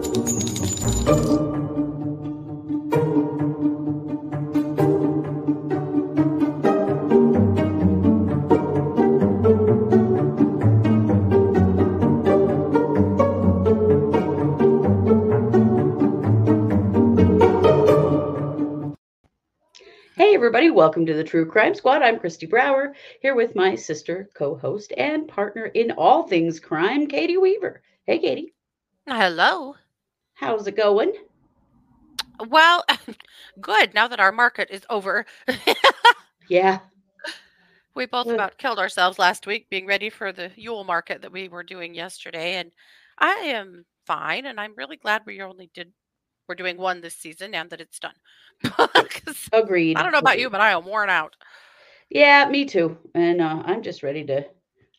Hey, everybody, welcome to the True Crime Squad. I'm Christy Brower here with my sister, co host, and partner in all things crime, Katie Weaver. Hey, Katie, Hello. How's it going? Well, good. Now that our market is over, Yeah, we both about killed ourselves last week being ready for the Yule market that we were doing yesterday. And I am fine, and I'm really glad we only did we're doing one this season and that it's done. agreed. I don't know about agreed. you, but I am worn out. Yeah, me too. And uh, I'm just ready to,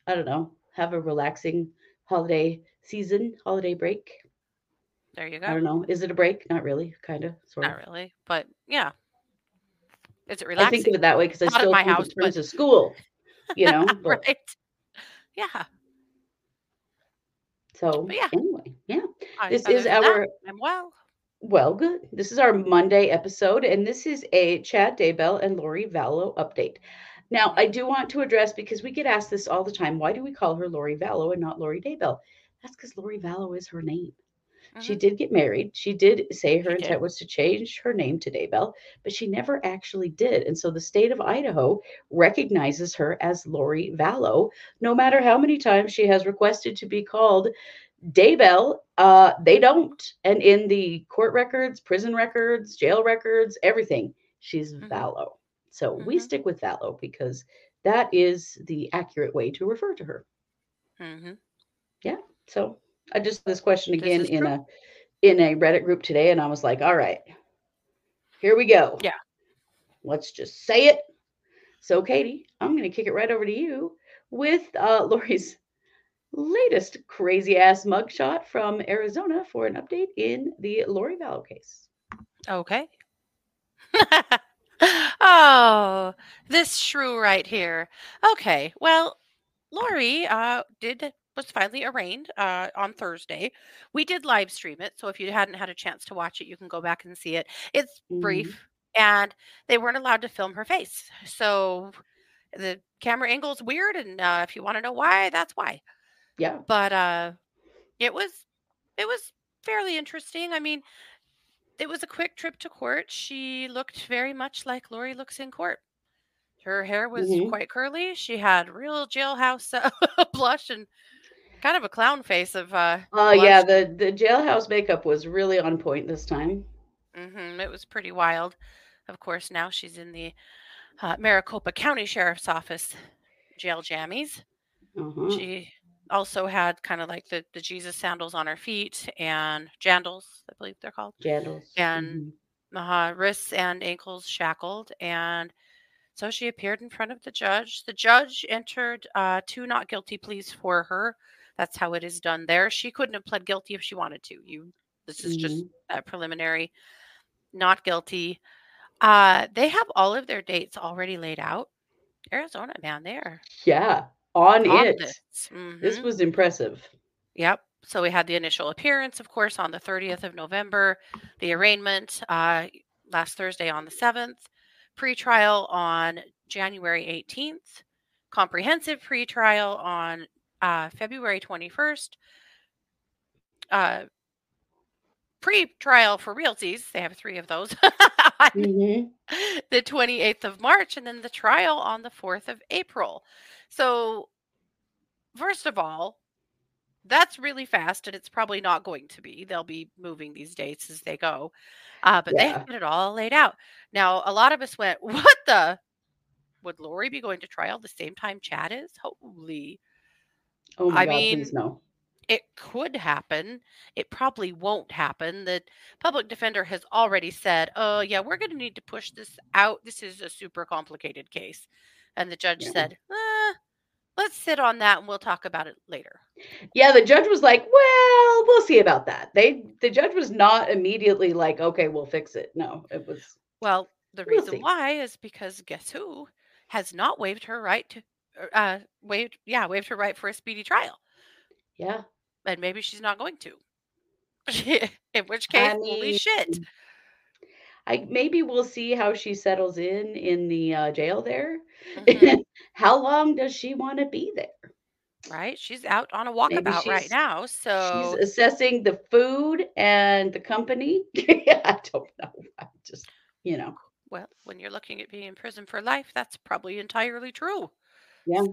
I don't know, have a relaxing holiday season, holiday break. There you go. I don't know. Is it a break? Not really, kind of, sort of. Not really, but yeah. Is it relaxing? I think of it that way because I Not still my think house, in terms but of school, you know. But right. Yeah. so But yeah, anyway, yeah. I, This is our I'm well. Well, good. This is our Monday episode, and this is a Chad Daybell and Lori Vallow update. Now, I do want to address because we get asked this all the time why do we call her Lori Vallow and not Lori Daybell? That's because Lori Vallow is her name. She Mhm. did get married. She did say her She did. intent was to change her name to Daybell, but she never actually did. And so the state of Idaho recognizes her as Lori Vallow, no matter how many times she has requested to be called Daybell, uh, they don't. And in the court records, prison records, jail records, everything, she's Mhm. Vallow. So we Mhm. stick with Vallow because that is the accurate way to refer to her. Mhm. Yeah. So I just this question again is in true. a in a Reddit group today, and I was like, all right, here we go. Yeah. Let's just say it. So, Katie, I'm going to kick it right over to you with uh, Lori's latest crazy ass mugshot from Arizona for an update in the Lori Vallow case. Okay. oh, this shrew right here. Okay, well, Lori uh, did was finally arraigned uh, on Thursday. We did live stream it, so if you hadn't had a chance to watch it, you can go back and see it. It's Mhm. brief, and they weren't allowed to film her face, so the camera angle's weird. And uh, if you want to know why, that's why. Yeah. But uh, it was it was fairly interesting. I mean, it was a quick trip to court. She looked very much like Lori looks in court. Her hair was Mhm. quite curly. She had real jailhouse uh, blush and kind of a clown face of uh, Uh, yeah, the, the jailhouse makeup was really on point this time. Mm-hmm, it was pretty wild. Of course, now she's in the uh, Maricopa County Sheriff's Office jail jammies. Uh-huh. She also had kind of like the, the Jesus sandals on her feet and jandals, I believe they're called, Jandals. and Mhm. uh, wrists and ankles shackled. And so she appeared in front of the judge. The judge entered uh, two not guilty pleas for her. That's how it is done there. She couldn't have pled guilty if she wanted to. You, this is just Mhm. a preliminary, not guilty. Uh, they have all of their dates already laid out. Arizona, man, they're Yeah, on on it. this. This hmm was impressive. Yep. So we had the initial appearance, of course, on the 30th of November, the arraignment uh, last Thursday on the 7th, pretrial on January 18th, comprehensive pretrial on uh, February 21st, uh, pre-trial for realties. They have three of those. on hmm the 28th of March, and then the trial on the 4th of April. So, first of all, that's really fast, and it's probably not going to be. They'll be moving these dates as they go. Uh, but they Yeah. had it all laid out. Now, a lot of us went, What the? Would Lori be going to trial the same time Chad is? Holy. Oh my I God, please mean, no. it could happen. It probably won't happen. The public defender has already said, Oh, yeah, we're going to need to push this out. This is a super complicated case. And the judge Yeah. said, eh, Let's sit on that and we'll talk about it later. Yeah, the judge was like, "Well, we'll see about that." They the judge was not immediately like, "Okay, we'll fix it." No, it was, Well, the "We'll reason see." why is because guess who has not waived her right to, uh, waived, yeah, waived her right for a speedy trial. Yeah. And maybe she's not going to. In which case, I holy shit. I maybe we'll see how she settles in in the, uh, jail there. Mhm. How long does she wanna be there? Right? She's out on a walkabout right she's now, she's so assessing the food and the company. I don't know. I just, you know. well, when you're looking at being in prison for life, that's probably entirely true. Yeah.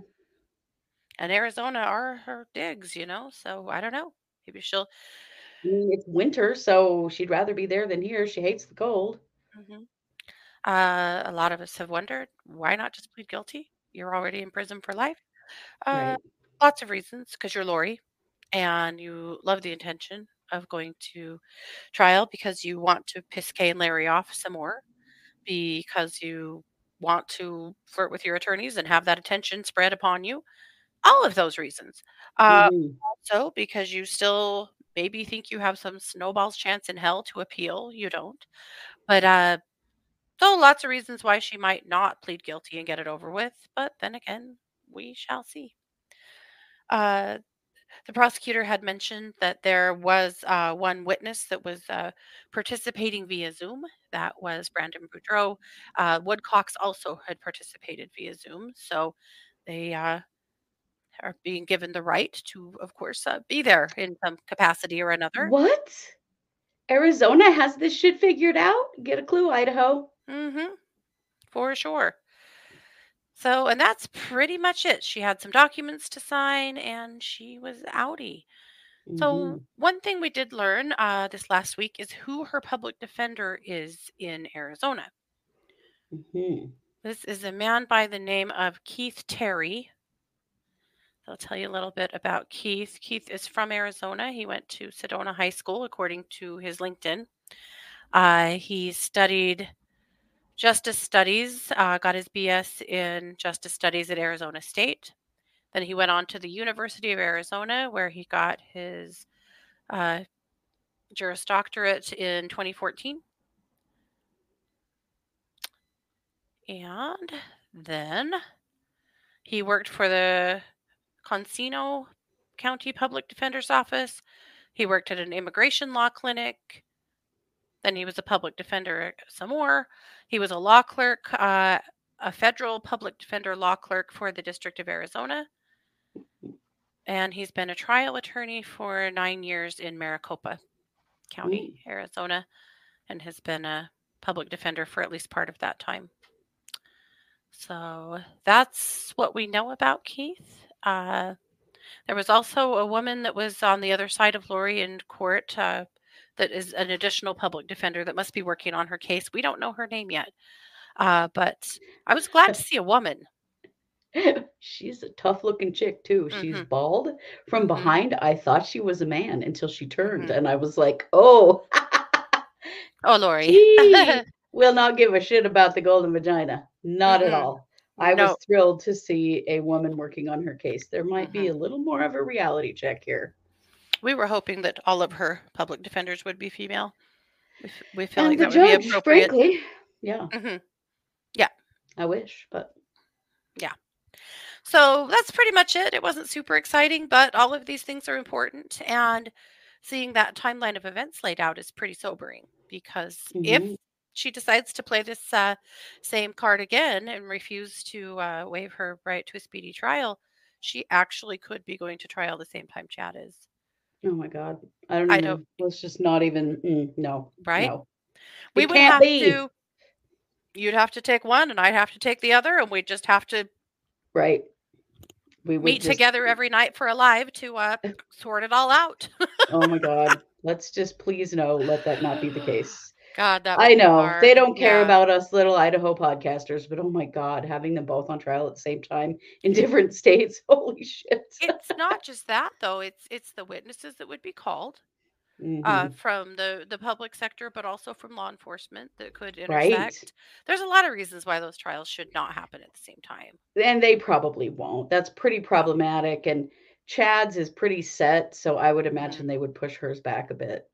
And Arizona are her digs, you know, so I don't know. Maybe she'll I mean, it's winter, so she'd rather be there than here. She hates the cold. Mhm. Uh, a lot of us have wondered, why not just plead guilty? You're already in prison for life. Uh, Right. lots of reasons, because you're Lori and you love the intention of going to trial because you want to piss Kay and Larry off some more, because you want to flirt with your attorneys and have that attention spread upon you. All of those reasons. Uh, Mhm. also, because you still maybe think you have some snowball's chance in hell to appeal. You don't. But uh, so lots of reasons why she might not plead guilty and get it over with. But then again, we shall see. Uh, the prosecutor had mentioned that there was uh, one witness that was uh, participating via Zoom. That was Brandon Boudreaux. Uh, Woodcocks also had participated via Zoom. So they uh, are being given the right to, of course, uh, be there in some capacity or another. What? Arizona has this shit figured out? Get a clue, Idaho. Mm-hmm. For sure. So, and that's pretty much it. She had some documents to sign and she was outie. So, Mhm. one thing we did learn uh, this last week is who her public defender is in Arizona. Mhm. This is a man by the name of Keith Terry. I'll tell you a little bit about Keith. Keith is from Arizona. He went to Sedona High School, according to his LinkedIn. Uh, he studied justice studies, uh, got his BS in justice studies at Arizona State. Then he went on to the University of Arizona, where he got his uh, Juris Doctorate in 2014. And then he worked for the Coconino County Public Defender's Office. He worked at an immigration law clinic. Then he was a public defender some more. He was a law clerk, uh, a federal public defender law clerk for the District of Arizona. And he's been a trial attorney for nine years in Maricopa County, Arizona, and has been a public defender for at least part of that time. So that's what we know about Keith. Uh, there was also a woman that was on the other side of Lori in court uh, that is an additional public defender that must be working on her case. We don't know her name yet. Uh, but I was glad to see a woman. She's a tough looking chick too. She's Mhm. bald. From Mhm. behind, I thought she was a man until she turned, Mhm. and I was like, "Oh, Oh, Lori. will not give a shit about the golden vagina. Not at all." I No. was thrilled to see a woman working on her case. There might be Mhm. a little more of a reality check here. We were hoping that all of her public defenders would be female. We, we feel And like that would be appropriate. frankly, yeah, Mhm. I wish, but yeah. So that's pretty much it. It wasn't super exciting, but all of these things are important. And seeing that timeline of events laid out is pretty sobering because if Mhm. she decides to play this uh, same card again and refuse to uh, waive her right to a speedy trial, she actually could be going to trial the same time Chad is, oh my god, I don't I even. don't- Let's just not even. mm, no, right? no. we It would can't have be. to. You'd have to take one, and I'd have to take the other, and we'd just have to Right. We meet just- together every night for a live to uh, sort it all out. Oh my god. Let's just please no, let that not be the case. God, that I know hard. they don't care Yeah. about us little Idaho podcasters, but oh my god, having them both on trial at the same time in different states. Holy shit. it's not just that though it's it's the witnesses that would be called Mhm. uh, from the the public sector but also from law enforcement that could Right. there's a lot of reasons why those trials should not happen at the same time and they probably won't. That's pretty problematic. And Chad's is pretty set, so I would imagine they would push hers back a bit.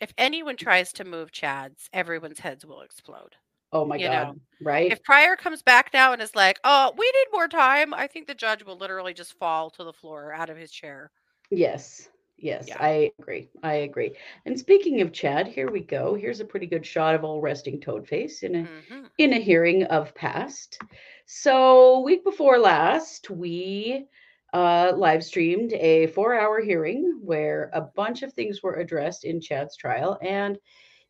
If anyone tries to move chad's everyone's heads will explode Oh my You god. know, right? if Prior comes back now and is like oh we need more time i think the judge will literally just fall to the floor out of his chair yes. Yes, Yeah. I agree. I agree. And speaking of Chad, here we go. Here's a pretty good shot of old resting Toadface in a hmm in a hearing of past. So, week before last, we uh, live streamed a four hour hearing where a bunch of things were addressed in Chad's trial, and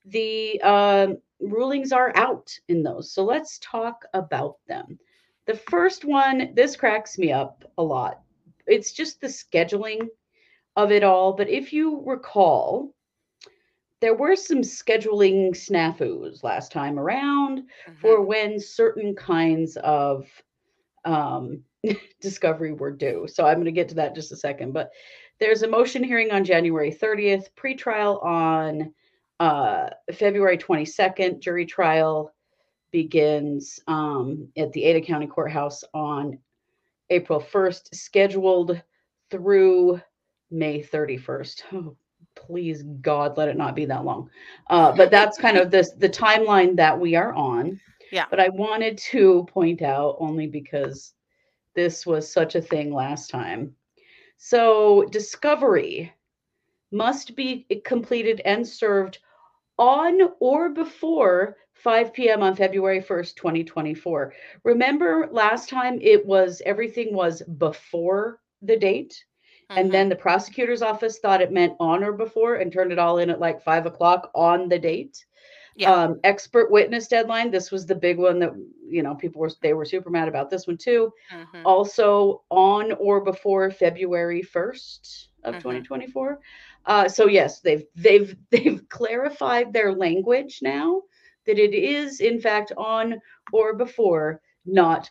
the um, rulings are out in those. So, let's talk about them. The first one, this cracks me up a lot. It's just the scheduling of it all. But if you recall, there were some scheduling snafus last time around for hmm when certain kinds of um, discovery were due. So I'm going to get to that in just a second. But there's a motion hearing on January 30th, pretrial on uh, February 22nd, jury trial begins um, at the Ada County Courthouse on April 1st, scheduled through May 31st. Oh, please, God, let it not be that long. Uh, but that's kind of this the timeline that we are on. Yeah. But I wanted to point out only because this was such a thing last time. So, discovery must be completed and served on or before 5 p.m. on February 1st, 2024. Remember last time it was everything was before the date, and Mhm. then the prosecutor's office thought it meant on or before and turned it all in at like five o'clock on the date. Yeah. Um, expert witness deadline. This was the big one that you know people were they were super mad about this one too. Mhm. Also on or before February 1st of Mhm. 2024. Uh, so yes, they've they've they've clarified their language now that it is in fact on or before, not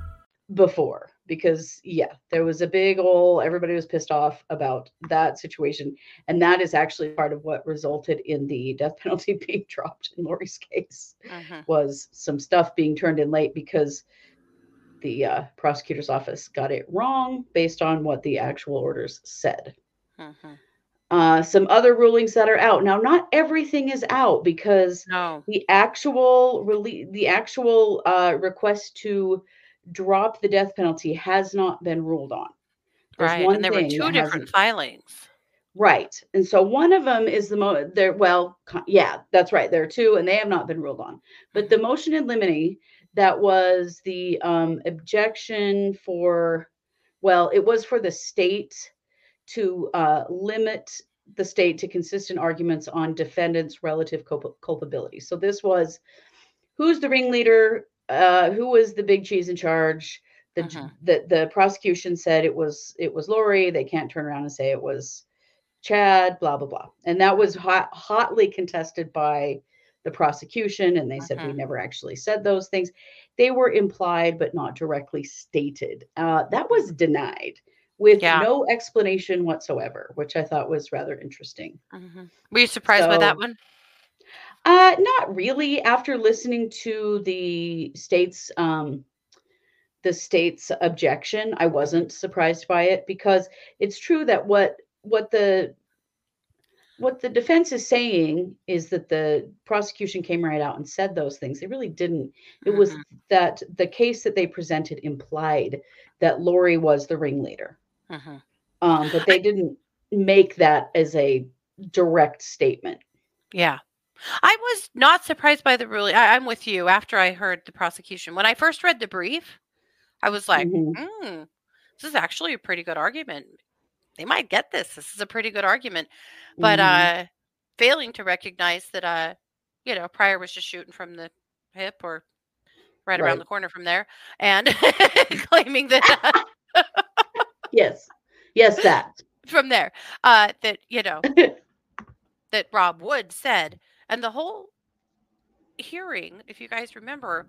Before because yeah there was a big ol' everybody was pissed off about that situation and that is actually part of what resulted in the death penalty being dropped in Lori's case Mhm. was some stuff being turned in late because the uh, prosecutor's office got it wrong based on what the actual orders said Mhm. uh, some other rulings that are out now not everything is out because No. the actual release the actual uh, request to drop the death penalty has not been ruled on There's Right. one And there were two different filings. right and so one of them is the mo there well yeah that's right there are two and they have not been ruled on but the motion in limine that was the um, objection for well it was for the state to uh, limit the state to consistent arguments on defendants relative culp- culpability so this was who's the ringleader uh, who was the big cheese in charge the, Mhm. the the prosecution said it was it was Lori. They can't turn around and say it was Chad. Blah blah blah. And that was hot, hotly contested by the prosecution. And they said we Mhm. never actually said those things. They were implied but not directly stated. Uh, that was denied with Yeah. no explanation whatsoever, which I thought was rather interesting. Mhm. Were you surprised by that one? Uh, not really. After listening to the state's um, the state's objection, I wasn't surprised by it because it's true that what what the what the defense is saying is that the prosecution came right out and said those things. They really didn't. It was Mhm. that the case that they presented implied that Lori was the ringleader, Mhm. um, but they didn't make that as a direct statement. Yeah. I was not surprised by the ruling. I, I'm with you after I heard the prosecution. When I first read the brief, I was like, Mhm. hmm, this is actually a pretty good argument. They might get this. This is a pretty good argument. But Mhm. uh failing to recognize that uh, you know, Prior was just shooting from the hip or right around the corner from there and claiming that uh, yes, yes, that. from there, uh that, you know, that Rob Wood said. And the whole hearing, if you guys remember,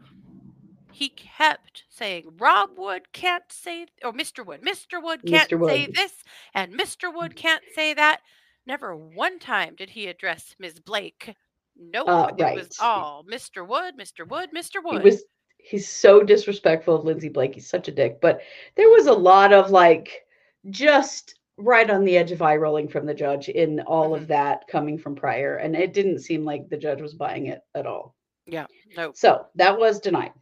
he kept saying, Rob Wood can't say, or Mr. Wood, Mr. Wood can't Mr. say this, and Mr. Wood can't say that. Never one time did he address Ms. Blake. Nope. Uh, It was all Mr. Wood, Mr. Wood, Mr. Wood. He Wood. was he's so disrespectful of Lindsey Blake. He's such a dick. But there was a lot of like just right on the edge of eye rolling from the judge in all of that coming from prior. And it didn't seem like the judge was buying it at all. nope. So that was denied.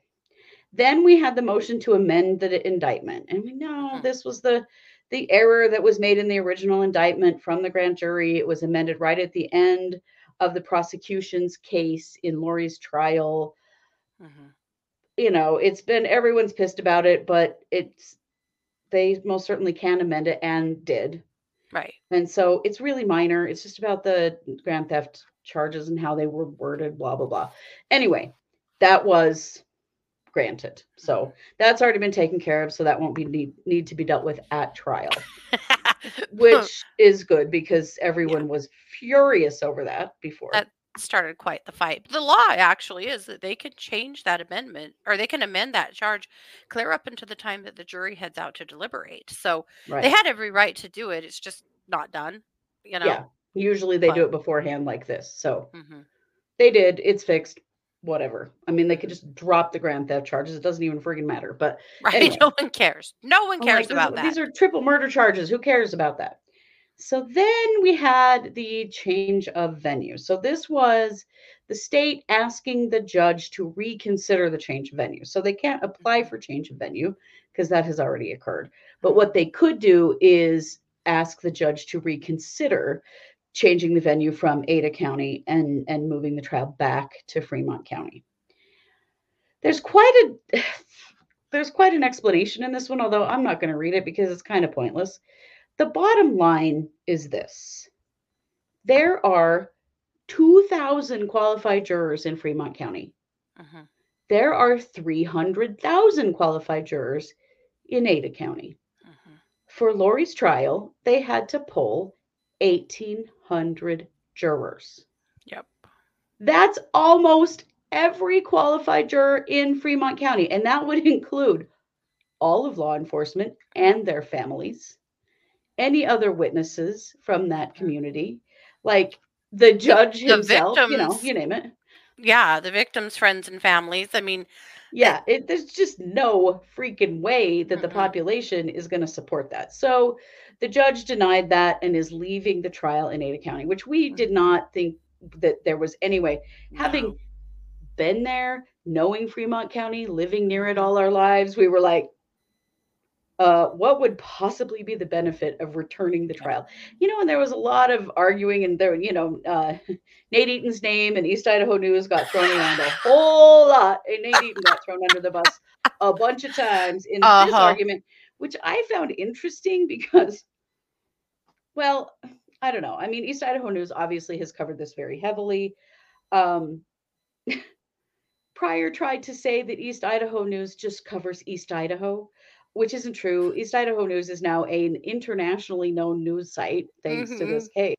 Then we had the motion to amend the indictment. And we know Mhm. this was the the error that was made in the original indictment from the grand jury. It was amended right at the end of the prosecution's case in Lori's trial. Mhm. You know, it's been everyone's pissed about it, but it's they most certainly can amend it and did. Right. And so it's really minor. It's just about the grand theft charges and how they were worded, blah, blah, blah. Anyway, that was granted. So that's already been taken care of. So that won't be need, need to be dealt with at trial, which is good because everyone was furious over that before. That- started quite the fight. The law actually is that they can change that amendment or they can amend that charge clear up into the time that the jury heads out to deliberate. So right. they had every right to do it. It's just not done. You know? Yeah. Usually they do it beforehand like this. So hmm they did. It's fixed. Whatever. I mean, they could just drop the grand theft charges. It doesn't even freaking matter. But Right. Anyway. No one cares. No one cares like, "This- about that. These are triple murder charges. Who cares about that? So then we had the change of venue. So this was the state asking the judge to reconsider the change of venue. So they can't apply Mhm. for change of venue because that has already occurred. But what they could do is ask the judge to reconsider changing the venue from Ada County and and moving the trial back to Fremont County. There's quite a there's quite an explanation in this one, although I'm not going to read it because it's kind of pointless. The bottom line is this there are 2,000 qualified jurors in Fremont County. Mhm. There are 300,000 qualified jurors in Ada County. Mhm. For Lori's trial, they had to poll 1,800 jurors. Yep. That's almost every qualified juror in Fremont County, and that would include all of law enforcement and their families, any other witnesses from that community, like the judge the himself, you know, you name it. Yeah. The victims' friends and families. I mean, Yeah, it, there's just no freaking way that the Mm-mm. population is going to support that. So the judge denied that and is leaving the trial in Ada County, which we mm. did not think that there was any way. Having been there, knowing Fremont County, living near it all our lives, we were like, uh, what would possibly be the benefit of returning the trial? You know, and there was a lot of arguing, and there, you know, uh, Nate Eaton's name and East Idaho News got thrown around a whole lot, and Nate Eaton got thrown under the bus a bunch of times in this Uh-huh. argument, which I found interesting because, well, I don't know. I mean, East Idaho News obviously has covered this very heavily. Um, Prior tried to say that East Idaho News just covers East Idaho, which isn't true. East Idaho News is now an internationally known news site thanks to this case.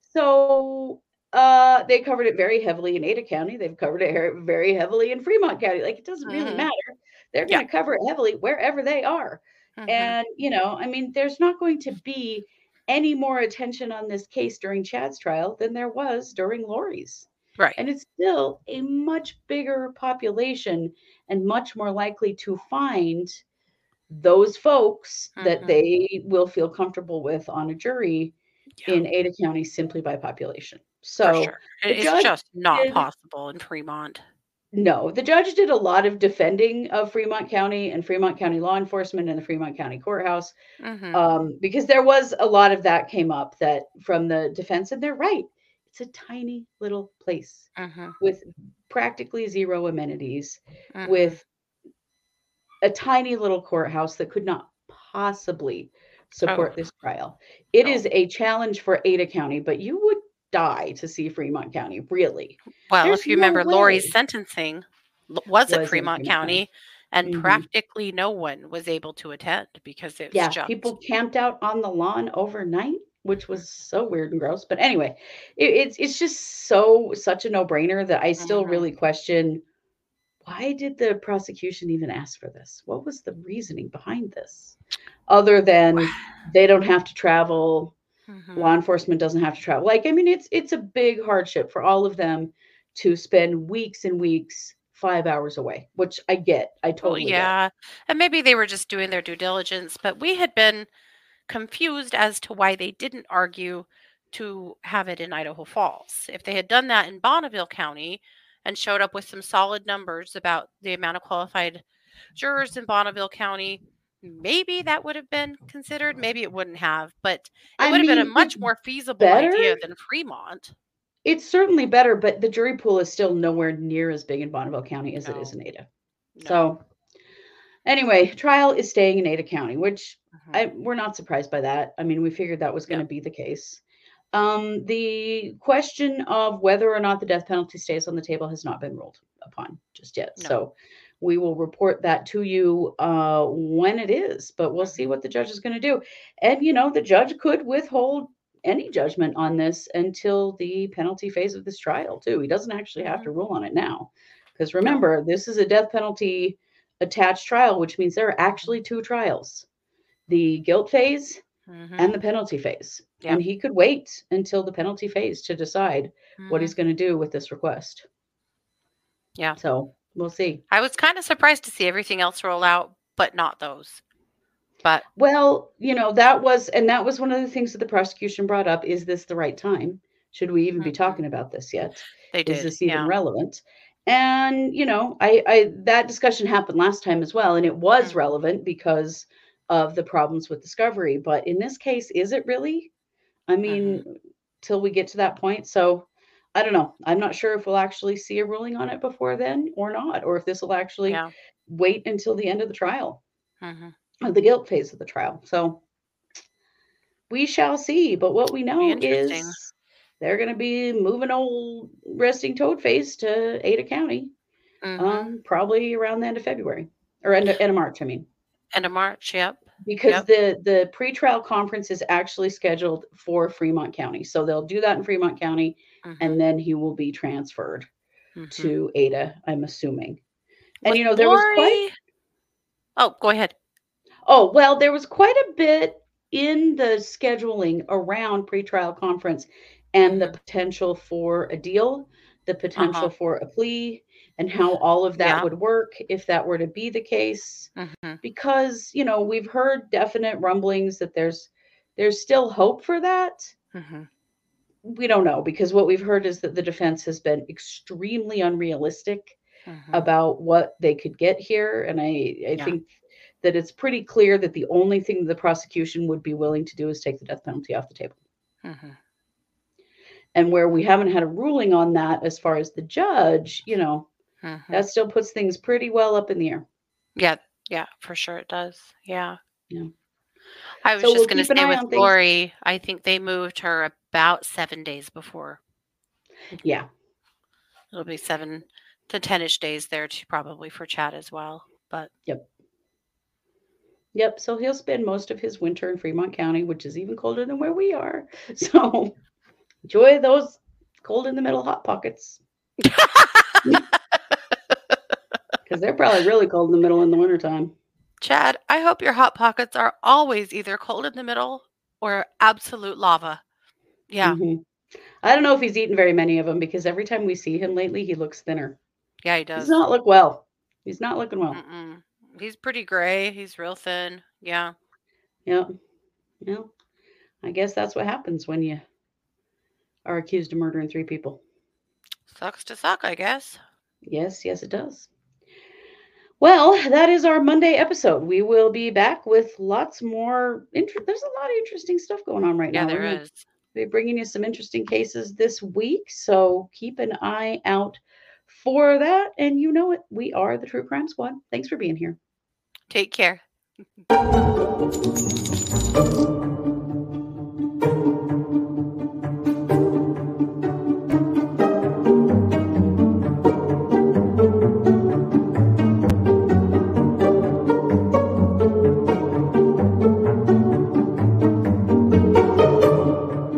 So uh, they covered it very heavily in Ada County. They've covered it very heavily in Fremont County. Like it doesn't really Mhm. matter. They're going to cover it heavily wherever they are. Mhm. And, you know, I mean, there's not going to be any more attention on this case during Chad's trial than there was during Lori's. right. And it's still a much bigger population and much more likely to find those folks that Mhm. they will feel comfortable with on a jury Yeah, in Ada County simply by population. So, sure. It's just not did- possible in Fremont. no, the judge did a lot of defending of Fremont County and Fremont County law enforcement and the Fremont County courthouse. Mhm. um, because there was a lot of that came up that from the defense, and they're right. It's a tiny little place Mhm. with practically zero amenities, Mhm. with a tiny little courthouse that could not possibly support Oh. this trial. It No. is a challenge for Ada County, but you would die to see Fremont County, really. Well, there's if you no remember, Lori's sentencing l- was at Fremont Fremont County, County. and Mhm. practically no one was able to attend because it was Yeah, just people camped out on the lawn overnight, which was so weird and gross. But anyway, it, it's it's just so such a no brainer that I still Mhm. really question why did the prosecution even ask for this? What was the reasoning behind this, other than they don't have to travel? Mhm. law enforcement doesn't have to travel. Like, I mean, it's it's a big hardship for all of them to spend weeks and weeks five hours away, which I get. I Well, totally get. yeah. And maybe they were just doing their due diligence, but we had been confused as to why they didn't argue to have it in Idaho Falls. If they had done that in Bonneville County and showed up with some solid numbers about the amount of qualified jurors in Bonneville County, maybe that would have been considered. Maybe it wouldn't have, but it I would have been a much more feasible idea than Fremont. It's certainly better, but the jury pool is still nowhere near as big in Bonneville County as it is in Ada. no. So anyway, trial is staying in Ada County, which Mhm. I we're not surprised by that. I mean, we figured that was going to Yep. be the case. Um, the question of whether or not the death penalty stays on the table has not been ruled upon just yet. No. So we will report that to you uh, when it is, but we'll see what the judge is going to do. And you know, the judge could withhold any judgment on this until the penalty phase of this trial, too. He doesn't actually have to rule on it now. Because remember, this is a death penalty attached trial, which means there are actually two trials the guilt phase Mhm. and the penalty phase. And he could wait until the penalty phase to decide what Mhm. he's going to do with this request. Yeah. So we'll see. I was kind of surprised to see everything else roll out, but not those. But Well, you know, that was, and that was one of the things that the prosecution brought up. Is this the right time? Should we even be Mhm. talking about this yet? they did. Is this even Yeah. relevant? And you know, I, I that discussion happened last time as well, and it was Mhm. relevant because of the problems with discovery. But in this case, is it really? I mean, till we get to that point. So I don't know. I'm not sure if we'll actually see a ruling on it before then or not, or if this will actually Yeah. wait until the end of the trial, hmm the guilt phase of the trial. So we shall see. But what we know is they're going to be moving old resting toad face to Ada County, hmm um, probably around the end of February or end of, end of March. I mean, End of March. Yep. because the the pretrial conference is actually scheduled for Fremont County, so they'll do that in Fremont County, Mhm. and then he will be transferred Mhm. to Ada. I'm assuming. And Was you know, there was quite Oh, go ahead. Oh, well, there was quite a bit in the scheduling around pretrial conference and the Mhm. potential for a deal, the potential Uh-huh. for a plea, and how all of that Yeah. would work if that were to be the case. hmm Because, you know, we've heard definite rumblings that there's there's still hope for that. hmm We don't know because what we've heard is that the defense has been extremely unrealistic hmm about what they could get here. And I, I Yeah. think that it's pretty clear that the only thing the prosecution would be willing to do is take the death penalty off the table. And where we haven't had a ruling on that as far as the judge, you know, hmm that still puts things pretty well up in the air. Yeah. Yeah. For sure, it does. Yeah. Yeah. I was So just we'll going to say with things. Lori, I think they moved her about seven days before. Yeah. It'll be seven to ten-ish days there too, probably for Chad as well. But yep Yep. So he'll spend most of his winter in Fremont County, which is even colder than where we are. So enjoy those cold in the middle hot pockets because they're probably really cold in the middle in the wintertime. Chad, I hope your hot pockets are always either cold in the middle or absolute lava. Yeah. Mhm. I don't know if he's eaten very many of them because every time we see him lately, he looks thinner. Yeah, he He does. does not look well. He's not looking well. Mm-mm. He's pretty gray. He's real thin. Yeah. Yeah. Yeah. I guess that's what happens when you are accused of murdering three people. Sucks to suck, I guess. Yes, yes, it does. Well, that is our Monday episode. We will be back with lots more. Inter- There's a lot of interesting stuff going on right Yeah, now. there We're gonna is. be bringing you some interesting cases this week. So keep an eye out for that. And you know it, we are the True Crime Squad. Thanks for being here. Take care.